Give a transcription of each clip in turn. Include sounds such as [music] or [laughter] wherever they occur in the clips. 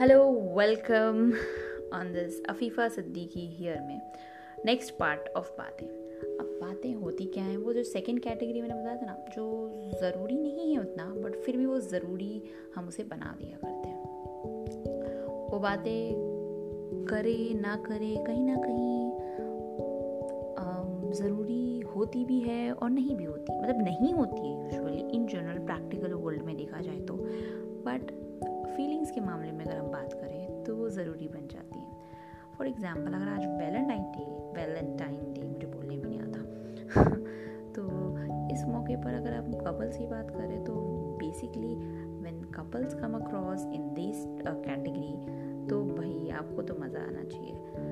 Hello welcome on this Afifa Siddiqui here में next part of बातें। अब बातें होती क्या हैं? वो जो सेकंड कैटेगरी मैंने बताया था ना, जो ज़रूरी नहीं है उतना बट फिर भी वो ज़रूरी हम उसे बना दिया करते हैं। वो बातें करे ना करे, कहीं ना कहीं ज़रूरी होती भी है और नहीं भी होती। मतलब नहीं होती है usually in general practical world में देखा जाए तो। बट ज़रूरी बन जाती हैं। फॉर एग्ज़ाम्पल अगर आज वैलेंटाइन डे वैलेंटाइन डे मुझे बोलने भी नहीं आता। [laughs] तो इस मौके पर अगर आप कपल्स की बात करें तो basically when couples come across in this category तो भाई आपको तो मज़ा आना चाहिए।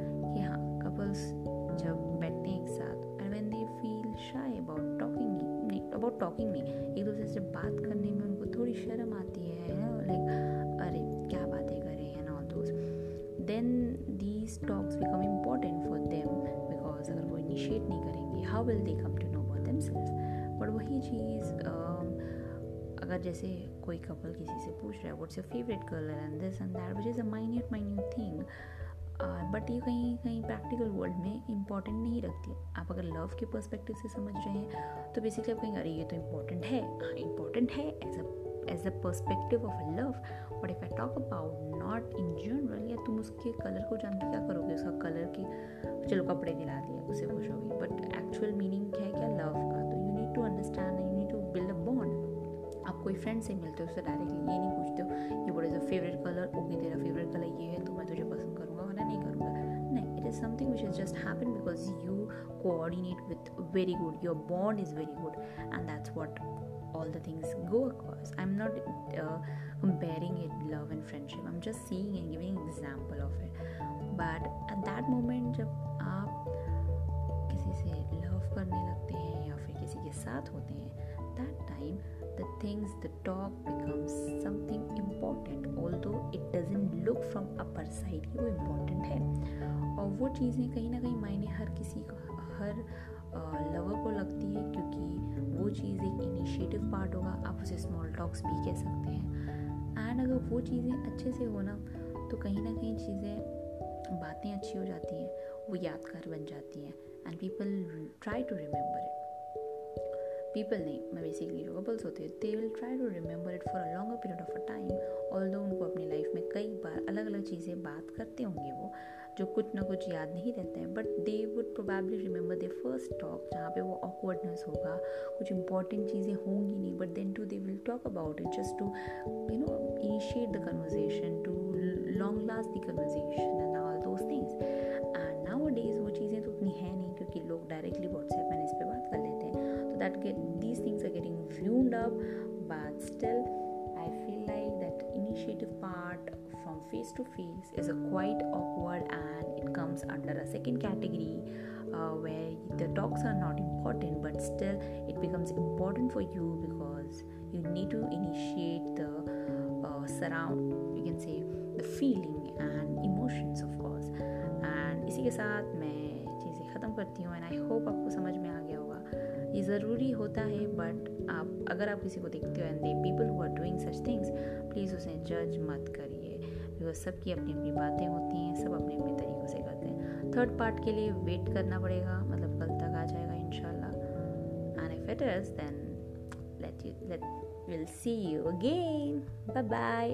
इनिशिएट नहीं करेंगे। How will they come to know about themselves? But वही चीज़ um, अगर जैसे कोई कपल किसी से पूछ रहा है what's your favourite colour and this and that which is a minute minute thing but ये कहीं कहीं प्रैक्टिकल वर्ल्ड में इंपॉर्टेंट नहीं रखती। आप अगर लव के पर्सपेक्टिव से समझ रहे हैं तो बेसिकली आप कहेंगे अरे ये तो इम्पोर्टेंट है। हाँ इम्पोर्टेंट है as a as a perspective of love but if I talk about not in general या तुम उसके कलर को जान के क्या करोगे? उसका कलर की, चलो कपड़े दिला दिए, उसे खुश होगी बट एक्चुअल मीनिंग है क्या? लव का। तो you need to understand you need to build a bond आप कोई फ्रेंड से मिलते हो, उससे डायरेक्टली ये नहीं पूछते हो ये बोले इज़ फेवरेट कलर ओके, तेरा फेवरेट कलर ये है तो मैं तुझे पसंद करूँगा, वरना नहीं करूँगा। नहीं it is something which is just happen because you coordinate with very good your bond is very good and that's what all the things go across i'm not uh, comparing it love and friendship i'm just seeing and giving example of it but at that moment जब आप किसी से love करने लगते हैं या फिर किसी के साथ होते हैं that time the things the talk becomes something important although it doesn't look from upper side कि वो important है और वो चीज़ें कहीं ना कहीं मायने हर किसी को हर चीज़ एक इनिशिएटिव पार्ट होगा, आप उसे स्मॉल टॉक्स भी कह सकते हैं। एंड अगर वो चीज़ें अच्छे से हो ना तो कहीं ना कहीं चीज़ें, बातें अच्छी हो जाती हैं, वो यादगार बन जाती हैं। And people try to remember it people नहीं, मैं बेसिकली जो कपल्स होते हैं they will try to remember it for a longer period of a time all उनको अपनी लाइफ में चीज़ें बात करते होंगे वो, जो कुछ ना कुछ याद नहीं रहते हैं। But they would probably remember they first talk जहाँ पे वो ऑकवर्डनेस होगा, कुछ इंपॉर्टेंट चीज़ें होंगी नहीं but then to they will talk about it just to you know initiate the conversation to long last the conversation and all those things and nowadays वो चीज़ें तो उतनी है नहीं, क्योंकि लोग डायरेक्टली व्हाट्सएप में इस पर बात कर लेते हैं। तो that get these things are getting viewed up but still from face to face is quite awkward and it comes under a second category uh, where the talks are not important but still it becomes important for you because you need to initiate the uh, surround you can say the feeling and emotions of course and इसी के साथ मैं चीज़ें ख़त्म करती हूँ and I hope आपको समझ में आ गया होगा ये ज़रूरी होता है बट आप अगर आप किसी को देखते हो and they people who are doing such things please उसे जज मत करिए बिकॉज़ सबकी अपनी अपनी बातें होती हैं, सब अपने अपने तरीक़ों से करते हैं। थर्ड पार्ट के लिए वेट करना पड़ेगा मतलब कल तक आ जाएगा in and if then let you let will see you again bye bye